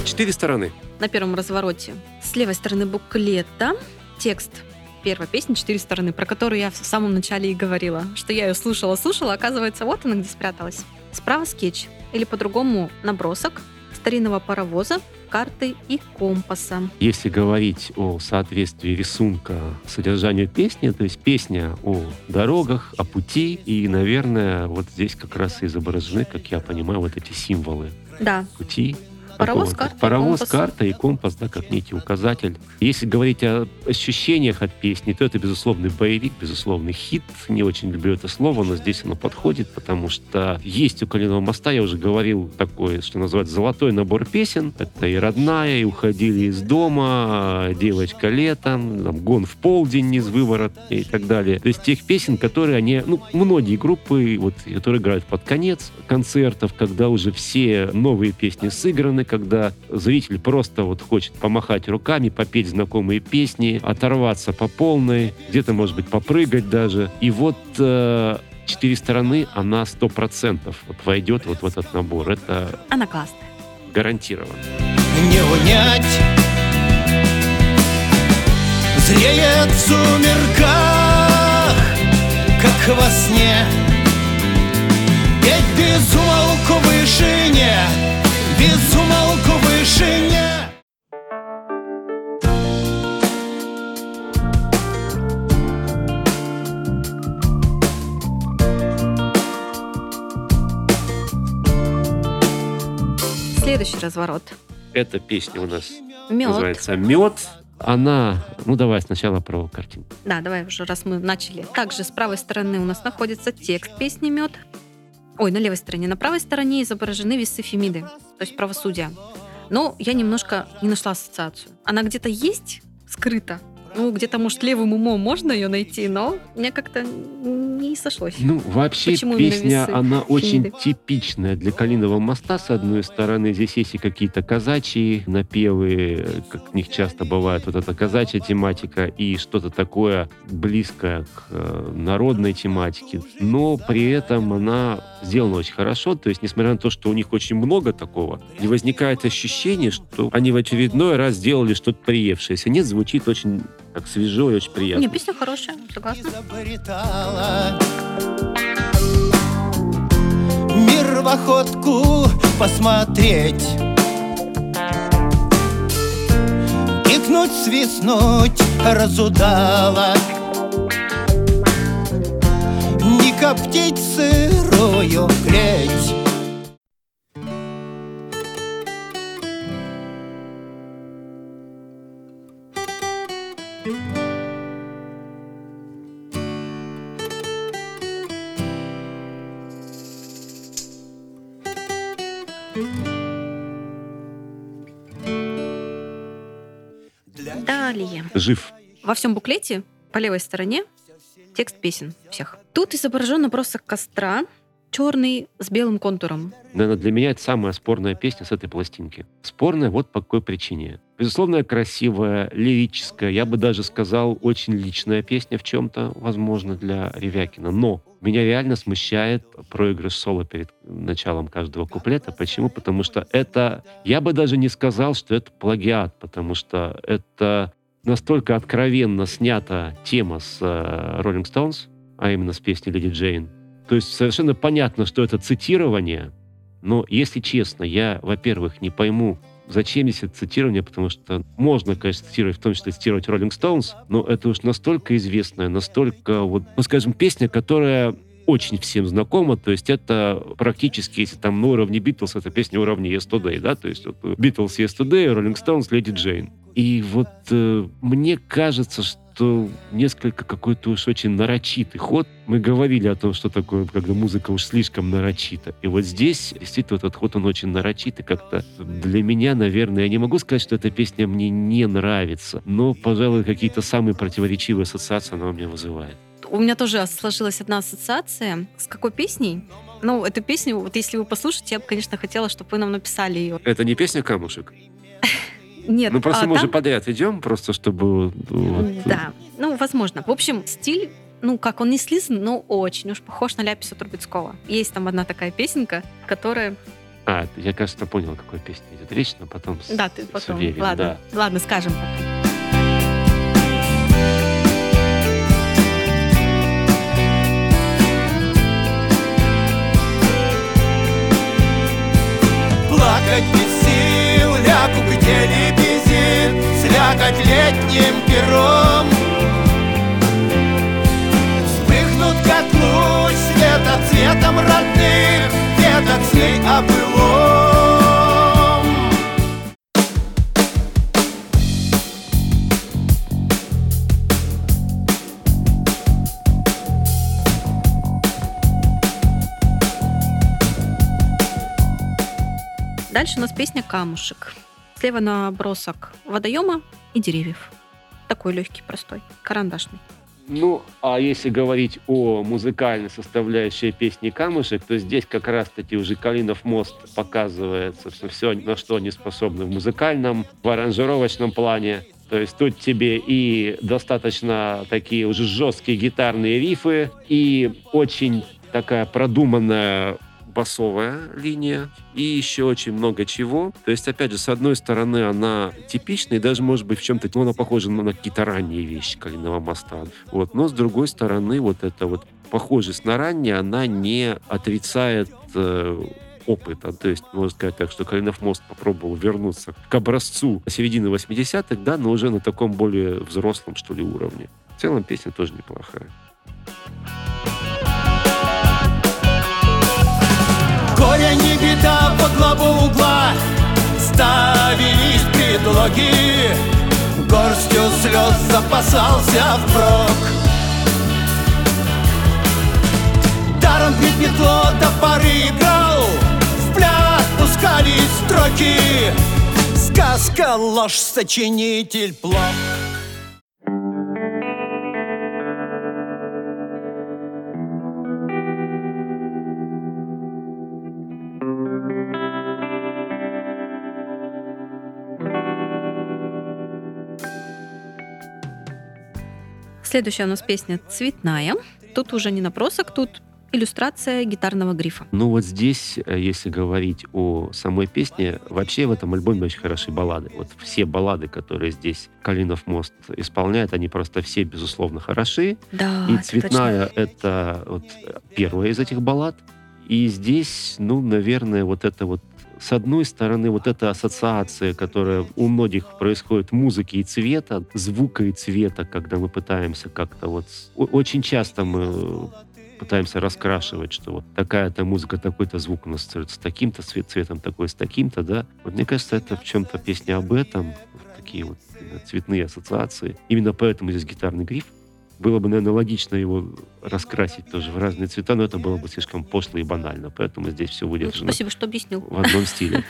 [SPEAKER 1] Четыре стороны.
[SPEAKER 2] На первом развороте. С левой стороны буклета текст первой песни «Четыре стороны», про которую я в самом начале и говорила, что я ее слушала-слушала, оказывается, вот она где спряталась. Справа скетч, или по-другому набросок старинного паровоза, карты и компаса.
[SPEAKER 1] Если говорить о соответствии рисунка содержанию песни, то есть песня о дорогах, о пути, и, наверное, вот здесь как раз и изображены, как я понимаю, вот эти символы.
[SPEAKER 2] Да.
[SPEAKER 1] Пути,
[SPEAKER 2] Паровоз, карта,
[SPEAKER 1] Паровоз, карта и компас, да, как некий указатель. Если говорить о ощущениях от песни, то это, безусловный боевик, безусловный хит. Не очень люблю это слово, но здесь оно подходит, потому что есть у «Калиного моста», я уже говорил, такое, что называется, золотой набор песен. Это и «Родная», и «Уходили из дома», «Девочка летом», там, «Гон в полдень», «Из выворот» и так далее. То есть тех песен, которые они, ну, многие группы, вот, которые играют под конец концертов, когда уже все новые песни сыграны, когда зритель просто вот хочет помахать руками, попеть знакомые песни, оторваться по полной, где-то, может быть, попрыгать даже. И вот э, четыре стороны, она сто процентов вот войдет вот в этот набор. Это...
[SPEAKER 2] Она классная.
[SPEAKER 1] Гарантированно.
[SPEAKER 3] Не унять Зреет в сумерках Как во сне Петь без умолку вышине без умолку вышине
[SPEAKER 2] Следующий разворот.
[SPEAKER 1] Эта песня у нас
[SPEAKER 2] Мед.
[SPEAKER 1] называется «Мед». Она... Ну, давай сначала про картинку.
[SPEAKER 2] Да, давай уже, раз мы начали. Также с правой стороны у нас находится текст песни «Мед». Ой, на левой стороне. На правой стороне изображены весы Фемиды, то есть правосудия. Но я немножко не нашла ассоциацию. Она где-то есть скрыта, ну, где-то, может, левым умом можно ее найти, но мне как-то не сошлось.
[SPEAKER 1] Ну, вообще
[SPEAKER 2] Почему
[SPEAKER 1] песня, она очень типичная для Калинового моста, с одной стороны. Здесь есть и какие-то казачьи напевы, как в них часто бывает вот эта казачья тематика и что-то такое близкое к э, народной тематике. Но при этом она сделана очень хорошо. То есть, несмотря на то, что у них очень много такого, не возникает ощущение, что они в очередной раз сделали что-то приевшееся. Нет, звучит очень так свежо и очень приятно.
[SPEAKER 2] Не, песня хорошая, согласна.
[SPEAKER 3] Мир в охотку посмотреть Икнуть, свистнуть разудала Не коптить сырую клеть
[SPEAKER 2] Далее.
[SPEAKER 1] Жив.
[SPEAKER 2] Во всем буклете по левой стороне текст песен всех. Тут изображен набросок костра, черный с белым контуром.
[SPEAKER 1] Наверное, для меня это самая спорная песня с этой пластинки. Спорная вот по какой причине. Безусловно, красивая, лирическая, я бы даже сказал, очень личная песня в чем-то, возможно, для Ревякина. Но меня реально смущает проигрыш соло перед началом каждого куплета. Почему? Потому что это... Я бы даже не сказал, что это плагиат, потому что это настолько откровенно снята тема с э, Rolling Stones, а именно с песни Леди Джейн. То есть совершенно понятно, что это цитирование, но, если честно, я, во-первых, не пойму, зачем здесь это цитирование, потому что можно, конечно, цитировать, в том числе цитировать Rolling Stones, но это уж настолько известная, настолько, вот, ну, скажем, песня, которая очень всем знакома, то есть это практически, если там на уровне Битлз, это песня уровня Yesterday, да, то есть вот Битлз Yesterday, Rolling Stones, Lady Джейн. И вот э, мне кажется, что несколько какой-то уж очень нарочитый ход. Мы говорили о том, что такое, когда музыка уж слишком нарочита. И вот здесь действительно этот ход, он очень нарочитый как-то. Для меня, наверное, я не могу сказать, что эта песня мне не нравится, но, пожалуй, какие-то самые противоречивые ассоциации она у меня вызывает.
[SPEAKER 2] У меня тоже сложилась одна ассоциация. С какой песней? Ну, эту песню, вот если вы послушаете, я бы, конечно, хотела, чтобы вы нам написали ее.
[SPEAKER 1] Это не песня «Камушек»?
[SPEAKER 2] Нет,
[SPEAKER 1] Ну, просто
[SPEAKER 2] а
[SPEAKER 1] мы уже
[SPEAKER 2] там-
[SPEAKER 1] подряд идем, просто чтобы... вот,
[SPEAKER 2] Да, ну, возможно. В общем, стиль, ну, как, он не слизан, но очень уж похож на Ляписа Трубецкого. Есть там одна такая песенка, которая...
[SPEAKER 1] А, я, кажется, понял, о какой песне идет речь, но потом... с-
[SPEAKER 2] Да, ты
[SPEAKER 1] с
[SPEAKER 2] потом...
[SPEAKER 1] уверен,
[SPEAKER 2] ладно, ладно, скажем потом.
[SPEAKER 3] Плакать лебезит Слякоть летним пером Вспыхнут, как луч света цветом родных Веток с ней о былом
[SPEAKER 2] Дальше у нас песня «Камушек». Слева набросок водоема и деревьев. Такой легкий, простой, карандашный.
[SPEAKER 1] Ну, а если говорить о музыкальной составляющей песни «Камушек», то здесь как раз-таки уже Калинов мост показывается, что все, на что они способны в музыкальном, в аранжировочном плане. То есть тут тебе и достаточно такие уже жесткие гитарные рифы, и очень такая продуманная басовая линия и еще очень много чего. То есть, опять же, с одной стороны, она типичная и даже, может быть, в чем-то, ну, она похожа на, какие-то ранние вещи Калиного моста. Вот. Но, с другой стороны, вот эта вот похожесть на раннее, она не отрицает э, опыта. То есть, можно сказать так, что Калинов мост попробовал вернуться к образцу середины 80-х, да, но уже на таком более взрослом, что ли, уровне. В целом, песня тоже неплохая.
[SPEAKER 3] Горе не беда по главу угла. Ставились предлоги Горстью слез запасался впрок Даром тромпет метло до поры играл В пляс пускались строки. Сказка, ложь, сочинитель, плох
[SPEAKER 2] Следующая у нас песня «Цветная». Тут уже не набросок, тут иллюстрация гитарного грифа.
[SPEAKER 1] Ну вот здесь, э, если говорить о самой песне, вообще в этом альбоме очень хорошие баллады. Вот все баллады, которые здесь Калинов мост исполняет, они просто все, безусловно, хороши.
[SPEAKER 2] Да,
[SPEAKER 1] И «Цветная» это вот первая из этих баллад. И здесь, ну, наверное, вот это вот с одной стороны, вот эта ассоциация, которая у многих происходит музыки и цвета, звука и цвета, когда мы пытаемся как-то вот... Очень часто мы пытаемся раскрашивать, что вот такая-то музыка, такой-то звук у нас с таким-то цвет, цветом, такой с таким-то, да. Вот мне кажется, это в чем-то песня об этом, вот такие вот цветные ассоциации. Именно поэтому здесь гитарный гриф. Было бы, наверное, логично его раскрасить тоже в разные цвета, но это было бы слишком пошло и банально. Поэтому здесь все
[SPEAKER 2] Ну,
[SPEAKER 1] выдержано
[SPEAKER 2] спасибо, что объяснил.
[SPEAKER 1] в одном стиле.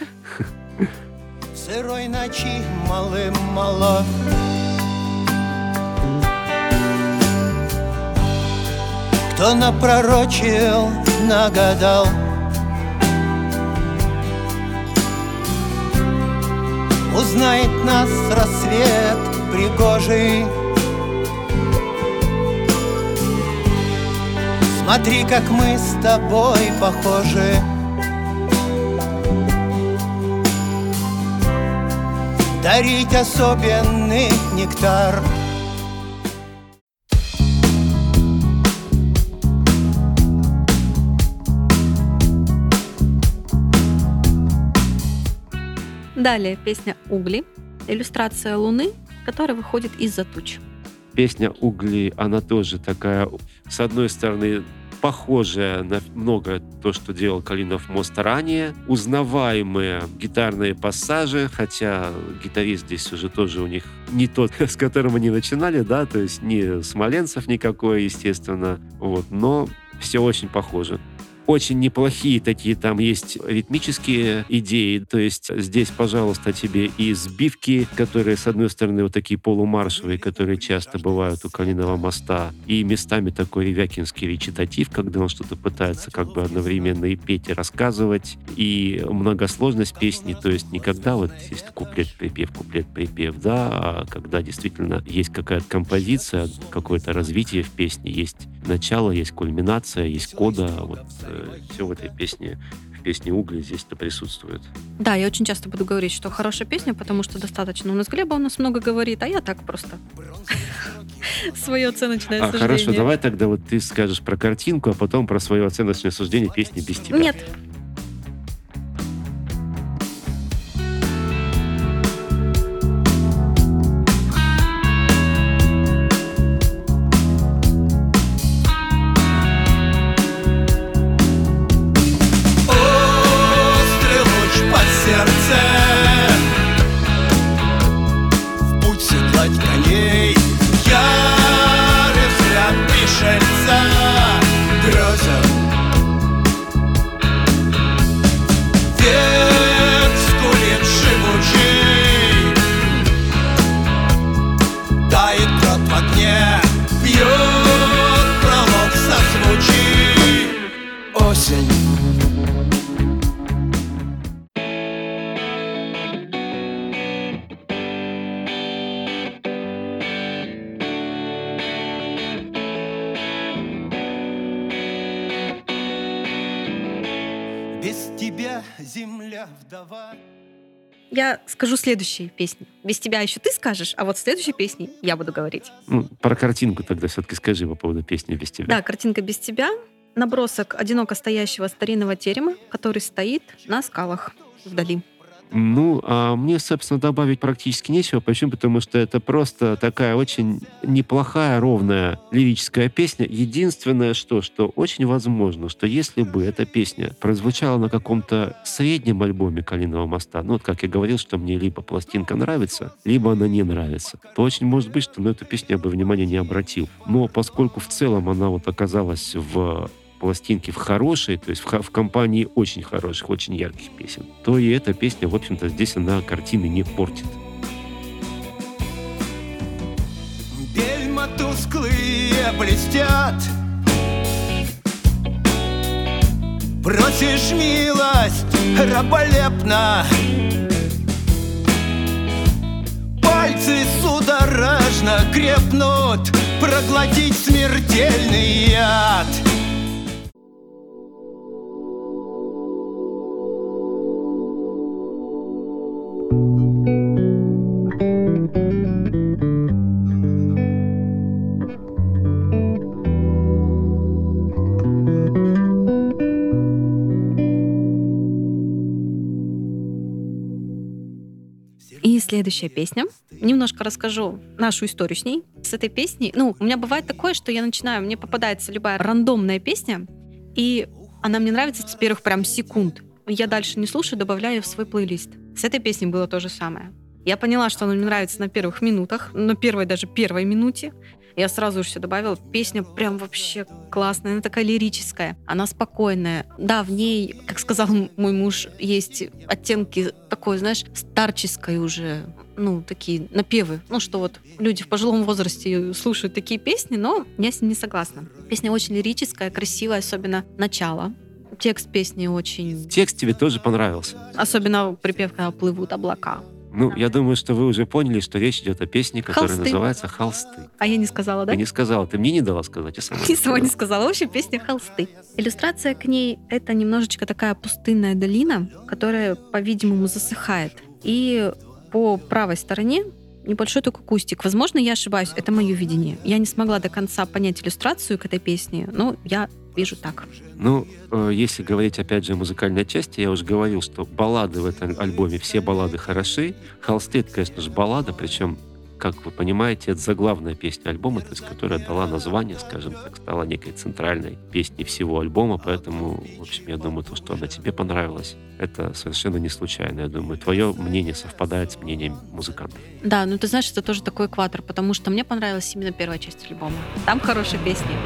[SPEAKER 3] В сырой ночи малым мало Кто напророчил, нагадал Узнает нас рассвет пригожий Смотри, как мы с тобой похожи дарить особенный нектар.
[SPEAKER 2] Далее песня «Угли». Иллюстрация луны, которая выходит из-за туч.
[SPEAKER 1] Песня «Угли», она тоже такая, с одной стороны, похожая на многое то, что делал Калинов мост ранее. Узнаваемые гитарные пассажи, хотя гитарист здесь уже тоже у них не тот, с которым они начинали, да, то есть не Смоленцев никакой, естественно, вот, но все очень похоже. Очень неплохие такие там есть ритмические идеи. То есть здесь, пожалуйста, тебе и сбивки, которые, с одной стороны, вот такие полумаршевые, которые часто бывают у Калиного моста, и местами такой ревякинский речитатив, когда он что-то пытается как бы одновременно и петь, и рассказывать, и многосложность песни, то есть никогда вот есть куплет-припев, куплет-припев, да, а когда действительно есть какая-то композиция, какое-то развитие в песне, есть начало, есть кульминация, есть кода, вот все в этой песне, в песне «Угли» здесь-то присутствует.
[SPEAKER 2] Да, я очень часто буду говорить, что хорошая песня, потому что достаточно. У нас Глеба у нас много говорит, а я так просто свое оценочное
[SPEAKER 1] А,
[SPEAKER 2] суждение.
[SPEAKER 1] хорошо, давай тогда вот ты скажешь про картинку, а потом про свое оценочное суждение песни без тебя.
[SPEAKER 2] Нет, скажу следующие песни. Без тебя еще ты скажешь, а вот в следующей песне я буду говорить.
[SPEAKER 1] Ну, про картинку тогда все-таки скажи по поводу песни без тебя.
[SPEAKER 2] Да, картинка без тебя. Набросок одиноко стоящего старинного терема, который стоит на скалах вдали.
[SPEAKER 1] Ну, а мне, собственно, добавить практически нечего. Почему? Потому что это просто такая очень неплохая, ровная лирическая песня. Единственное, что, что очень возможно, что если бы эта песня прозвучала на каком-то среднем альбоме «Калиного моста», ну, вот как я говорил, что мне либо пластинка нравится, либо она не нравится, то очень может быть, что на эту песню я бы внимания не обратил. Но поскольку в целом она вот оказалась в пластинки в хорошей, то есть в, в компании очень хороших, очень ярких песен, то и эта песня, в общем-то, здесь она картины не портит.
[SPEAKER 3] Бельма тусклые блестят. Просишь милость раболепно. Пальцы судорожно крепнут Проглотить смертельный яд
[SPEAKER 2] следующая песня. Немножко расскажу нашу историю с ней. С этой песней, ну, у меня бывает такое, что я начинаю, мне попадается любая рандомная песня, и она мне нравится с первых прям секунд. Я дальше не слушаю, добавляю в свой плейлист. С этой песней было то же самое. Я поняла, что она мне нравится на первых минутах, на первой даже первой минуте. Я сразу же все добавила. Песня прям вообще классная, она такая лирическая, она спокойная. Да, в ней, как сказал мой муж, есть оттенки такой, знаешь, старческой уже, ну, такие напевы. Ну, что вот люди в пожилом возрасте слушают такие песни, но я с ним не согласна. Песня очень лирическая, красивая, особенно начало. Текст песни очень...
[SPEAKER 1] Текст тебе тоже понравился?
[SPEAKER 2] Особенно припев, когда плывут облака.
[SPEAKER 1] Ну, я думаю, что вы уже поняли, что речь идет о песне, которая Холсты. называется «Холсты».
[SPEAKER 2] А я не сказала, да?
[SPEAKER 1] Ты не сказала. Ты мне не дала сказать, я сама
[SPEAKER 2] сама не сказала. В общем, песня «Холсты». Иллюстрация к ней — это немножечко такая пустынная долина, которая, по-видимому, засыхает. И по правой стороне небольшой такой кустик. Возможно, я ошибаюсь, это мое видение. Я не смогла до конца понять иллюстрацию к этой песне, но я вижу так.
[SPEAKER 1] Ну, э, если говорить, опять же, о музыкальной части, я уже говорил, что баллады в этом альбоме, все баллады хороши. Холсты, это, конечно же, баллада, причем как вы понимаете, это заглавная песня альбома, то есть, которая дала название, скажем так, стала некой центральной песней всего альбома, поэтому, в общем, я думаю, то, что она тебе понравилась, это совершенно не случайно. Я думаю, твое мнение совпадает с мнением музыкантов.
[SPEAKER 2] Да, ну ты знаешь, это тоже такой экватор, потому что мне понравилась именно первая часть альбома. Там хорошие песни.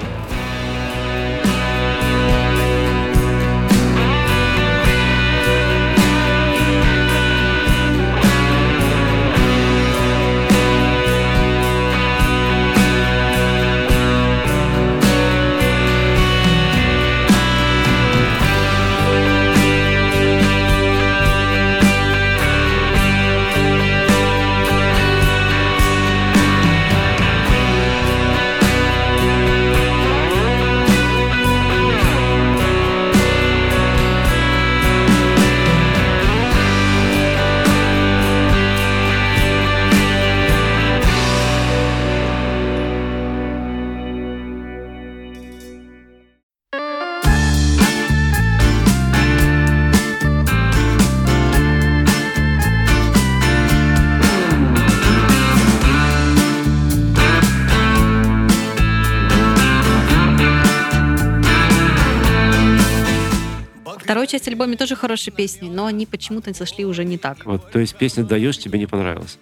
[SPEAKER 2] Часть альбома тоже хорошие песни, но они почему-то зашли уже не так.
[SPEAKER 1] Вот, то есть песня «Даешь» тебе не понравилась?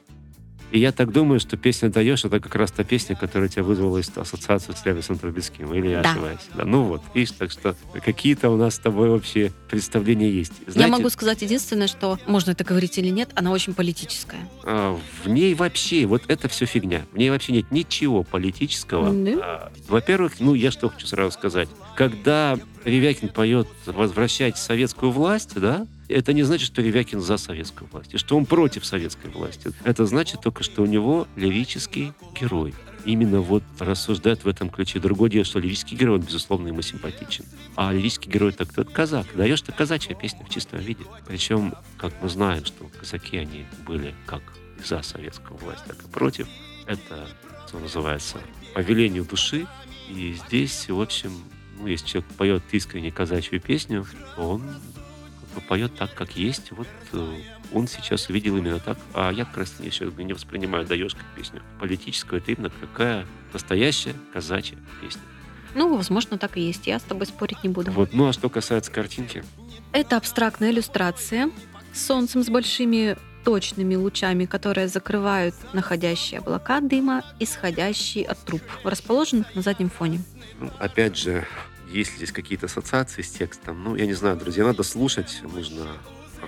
[SPEAKER 1] И я так думаю, что песня «Даешь» — это как раз та песня, которая тебя вызвала ассоциацию с Лявисом Трубецким. Или я да. ошибаюсь? Да. Ну вот, видишь, так что какие-то у нас с тобой вообще представления есть.
[SPEAKER 2] Знаете, я могу сказать единственное, что, можно это говорить или нет, она очень политическая.
[SPEAKER 1] А, в ней вообще, вот это все фигня. В ней вообще нет ничего политического. Mm-hmm. А, во-первых, ну, я что хочу сразу сказать. Когда Ревякин поет «Возвращать советскую власть», да, это не значит, что Ревякин за советскую власть, и что он против советской власти. Это значит только, что у него лирический герой. Именно вот рассуждает в этом ключе. Другое дело, что лирический герой, он, безусловно, ему симпатичен. А лирический герой так кто казак. Даешь-то казачья песня в чистом виде. Причем, как мы знаем, что казаки, они были как за советскую власть, так и против. Это, что называется, по велению души. И здесь, в общем, ну, если человек поет искренне казачью песню, он поет так, как есть. Вот э, он сейчас видел именно так. А я как раз сейчас не воспринимаю «Даешь» как песню политическую. Это именно какая настоящая казачья песня.
[SPEAKER 2] Ну, возможно, так и есть. Я с тобой спорить не буду.
[SPEAKER 1] Вот. Ну, а что касается картинки?
[SPEAKER 2] Это абстрактная иллюстрация с солнцем с большими точными лучами, которые закрывают находящие облака дыма, исходящие от труб, расположенных на заднем фоне.
[SPEAKER 1] Ну, опять же, есть ли здесь какие-то ассоциации с текстом. Ну, я не знаю, друзья, надо слушать, нужно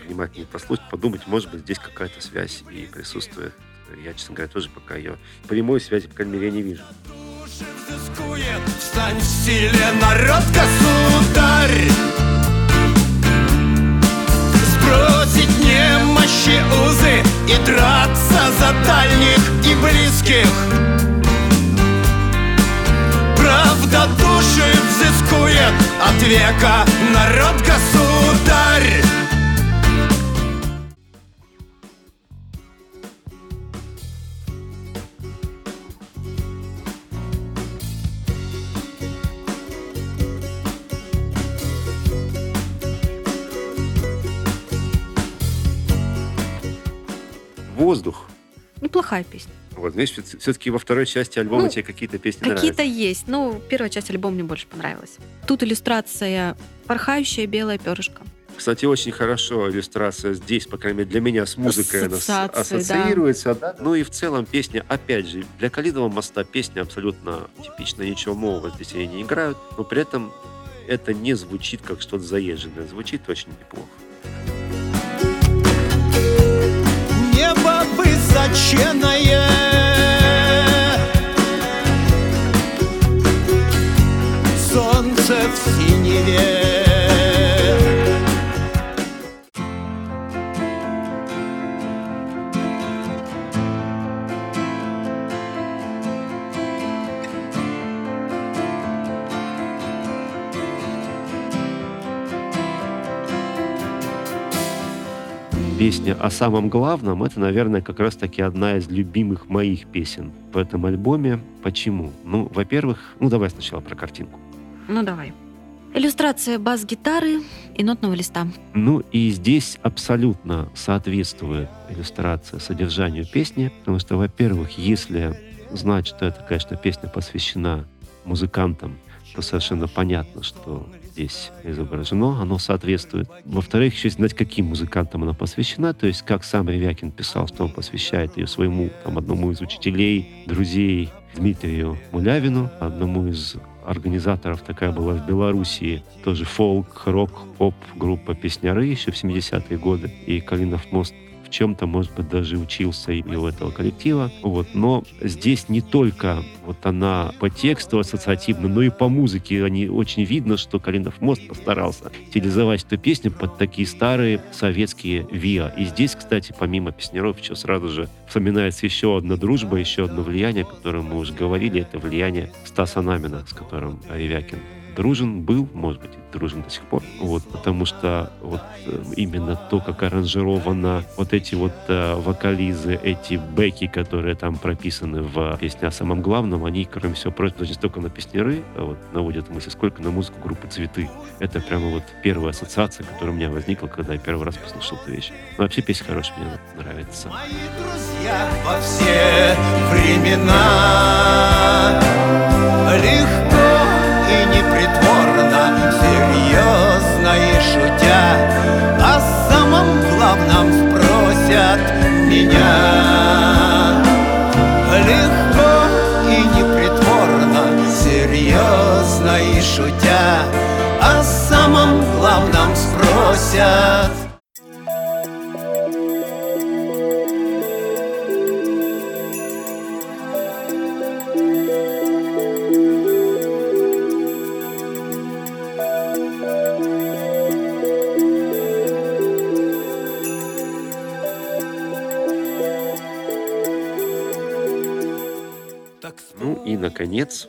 [SPEAKER 1] внимательнее послушать, подумать, может быть, здесь какая-то связь и присутствует. Я, честно говоря, тоже пока ее прямой связи, по крайней мере, не вижу.
[SPEAKER 3] Встань в народ, государь Сбросить немощи узы И драться за дальних и близких Правда души взыскует от века народ, государь
[SPEAKER 1] «Воздух».
[SPEAKER 2] Неплохая песня.
[SPEAKER 1] Вот, знаешь, все-таки во второй части альбома
[SPEAKER 2] Ну,
[SPEAKER 1] тебе какие-то песни
[SPEAKER 2] Какие-то
[SPEAKER 1] нравятся.
[SPEAKER 2] есть. Ну, первая часть альбома мне больше понравилась. Тут иллюстрация «Порхающее белое перышко».
[SPEAKER 1] Кстати, очень хорошо иллюстрация здесь, по крайней мере, для меня с музыкой она ассоциируется. да. Ну и в целом песня, опять же, для Калидова моста песня абсолютно типичная, ничего нового здесь они не играют, но при этом это не звучит как что-то заезженное, звучит очень неплохо.
[SPEAKER 3] Небо высоченное Солнце в синеве
[SPEAKER 1] Песня о самом главном — это, наверное, как раз-таки одна из любимых моих песен в этом альбоме. Почему? Ну, во-первых, ну давай сначала про картинку.
[SPEAKER 2] Ну, давай. Иллюстрация бас-гитары и нотного листа.
[SPEAKER 1] Ну и здесь абсолютно соответствует иллюстрация содержанию песни, потому что, во-первых, если знать, что это, конечно, песня посвящена музыкантам, то совершенно понятно, что здесь изображено, оно соответствует. Во-вторых, еще знать, каким музыкантам она посвящена, то есть как сам Ревякин писал, что он посвящает ее своему, там, одному из учителей, друзей Дмитрию Мулявину, одному из организаторов такая была в Белоруссии, тоже фолк, рок, поп группа «Песняры» еще в 70-е годы. И Калинов мост чем-то, может быть, даже учился и у этого коллектива. Вот. Но здесь не только вот она по тексту ассоциативна, но и по музыке. Они очень видно, что Калинов мост постарался стилизовать эту песню под такие старые советские ВИА. И здесь, кстати, помимо песняров, еще сразу же вспоминается еще одна дружба, еще одно влияние, о котором мы уже говорили. Это влияние Стаса Намина, с которым Ревякин дружен был, может быть, дружен до сих пор. Вот, потому что вот э, именно то, как аранжировано вот эти вот э, вокализы, эти бэки, которые там прописаны в песне о самом главном, они, кроме всего прочего, не столько на песняры а вот, наводят мысли, сколько на музыку группы «Цветы». Это прямо вот первая ассоциация, которая у меня возникла, когда я первый раз послушал эту вещь. Но вообще песня хорошая, мне нравится.
[SPEAKER 3] Мои друзья во все времена Легко и шутя О самом главном спросят меня. Легко и непритворно, серьезно и шутя О самом главном спросят
[SPEAKER 1] и, наконец,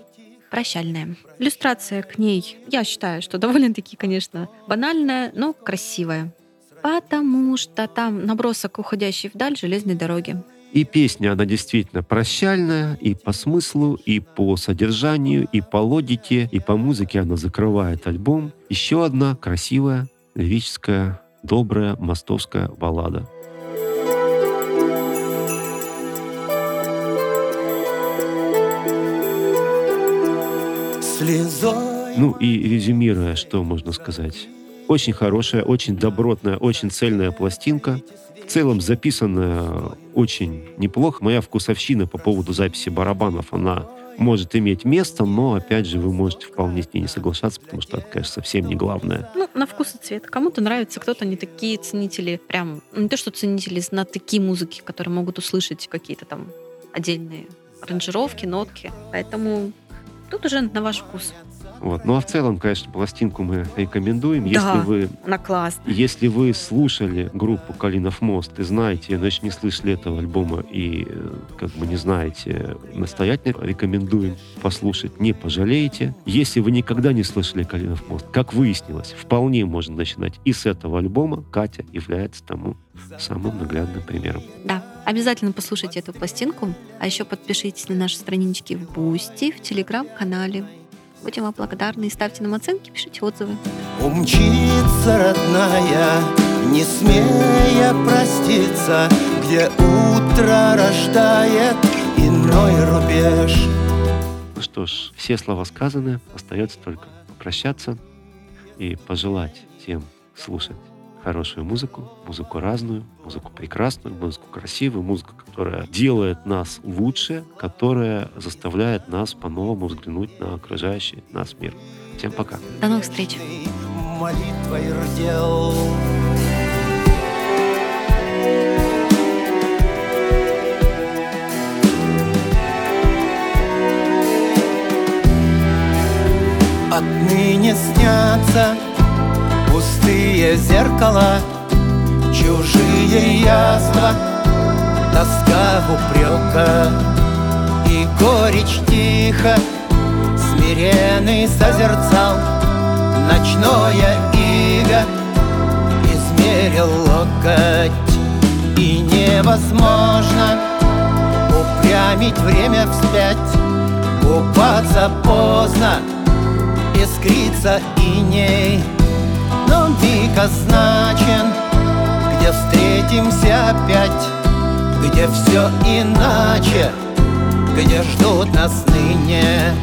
[SPEAKER 2] Прощальная. Иллюстрация к ней, я считаю, что довольно-таки, конечно, банальная, но красивая. Потому что там набросок, уходящий вдаль железной дороги.
[SPEAKER 1] И песня, она действительно прощальная и по смыслу, и по содержанию, и по логике, и по музыке она закрывает альбом. Еще одна красивая, лирическая, добрая мостовская баллада.
[SPEAKER 3] Слезой.
[SPEAKER 1] Ну и резюмируя, что можно сказать. Очень хорошая, очень добротная, очень цельная пластинка. В целом записанная очень неплохо. Моя вкусовщина по поводу записи барабанов, она может иметь место, но, опять же, вы можете вполне с ней не соглашаться, потому что это, конечно, совсем не главное.
[SPEAKER 2] Ну, на вкус и цвет. Кому-то нравится, кто-то не такие ценители, прям, не то что ценители, знатоки музыки, которые могут услышать какие-то там отдельные аранжировки, нотки. Поэтому тут уже на ваш вкус.
[SPEAKER 1] Вот. Ну а в целом, конечно, пластинку мы рекомендуем.
[SPEAKER 2] Да,
[SPEAKER 1] Если вы
[SPEAKER 2] Она классная.
[SPEAKER 1] Если вы слушали группу «Калинов мост» и знаете, но еще не слышали этого альбома и э, как бы не знаете, настоятельно рекомендуем послушать, не пожалеете. Если вы никогда не слышали «Калинов мост», как выяснилось, вполне можно начинать и с этого альбома. Катя является тому самым наглядным примером.
[SPEAKER 2] Да, обязательно послушайте эту пластинку, а еще подпишитесь на наши странички в Boosty, в Телеграм-канале. Будем вам благодарны ставьте нам оценки, пишите отзывы.
[SPEAKER 3] Умчится родная, не смея проститься, Где утро рождает иной рубеж.
[SPEAKER 1] Ну что ж, все слова сказаны, остается только попрощаться и пожелать всем слушать хорошую музыку, музыку разную, музыку прекрасную, музыку красивую, музыку, которая делает нас лучше, которая заставляет нас по-новому взглянуть на окружающий нас мир. Всем пока.
[SPEAKER 2] До новых встреч.
[SPEAKER 3] Молитвой рдел. Отныне снятся пустые зеркала, чужие язва, тоска упрека и горечь тихо смиренный созерцал ночное иго измерил локоть и невозможно упрямить время вспять. Купаться поздно искрится иней но миг означен где встретимся опять? Где все иначе? Где ждут нас ныне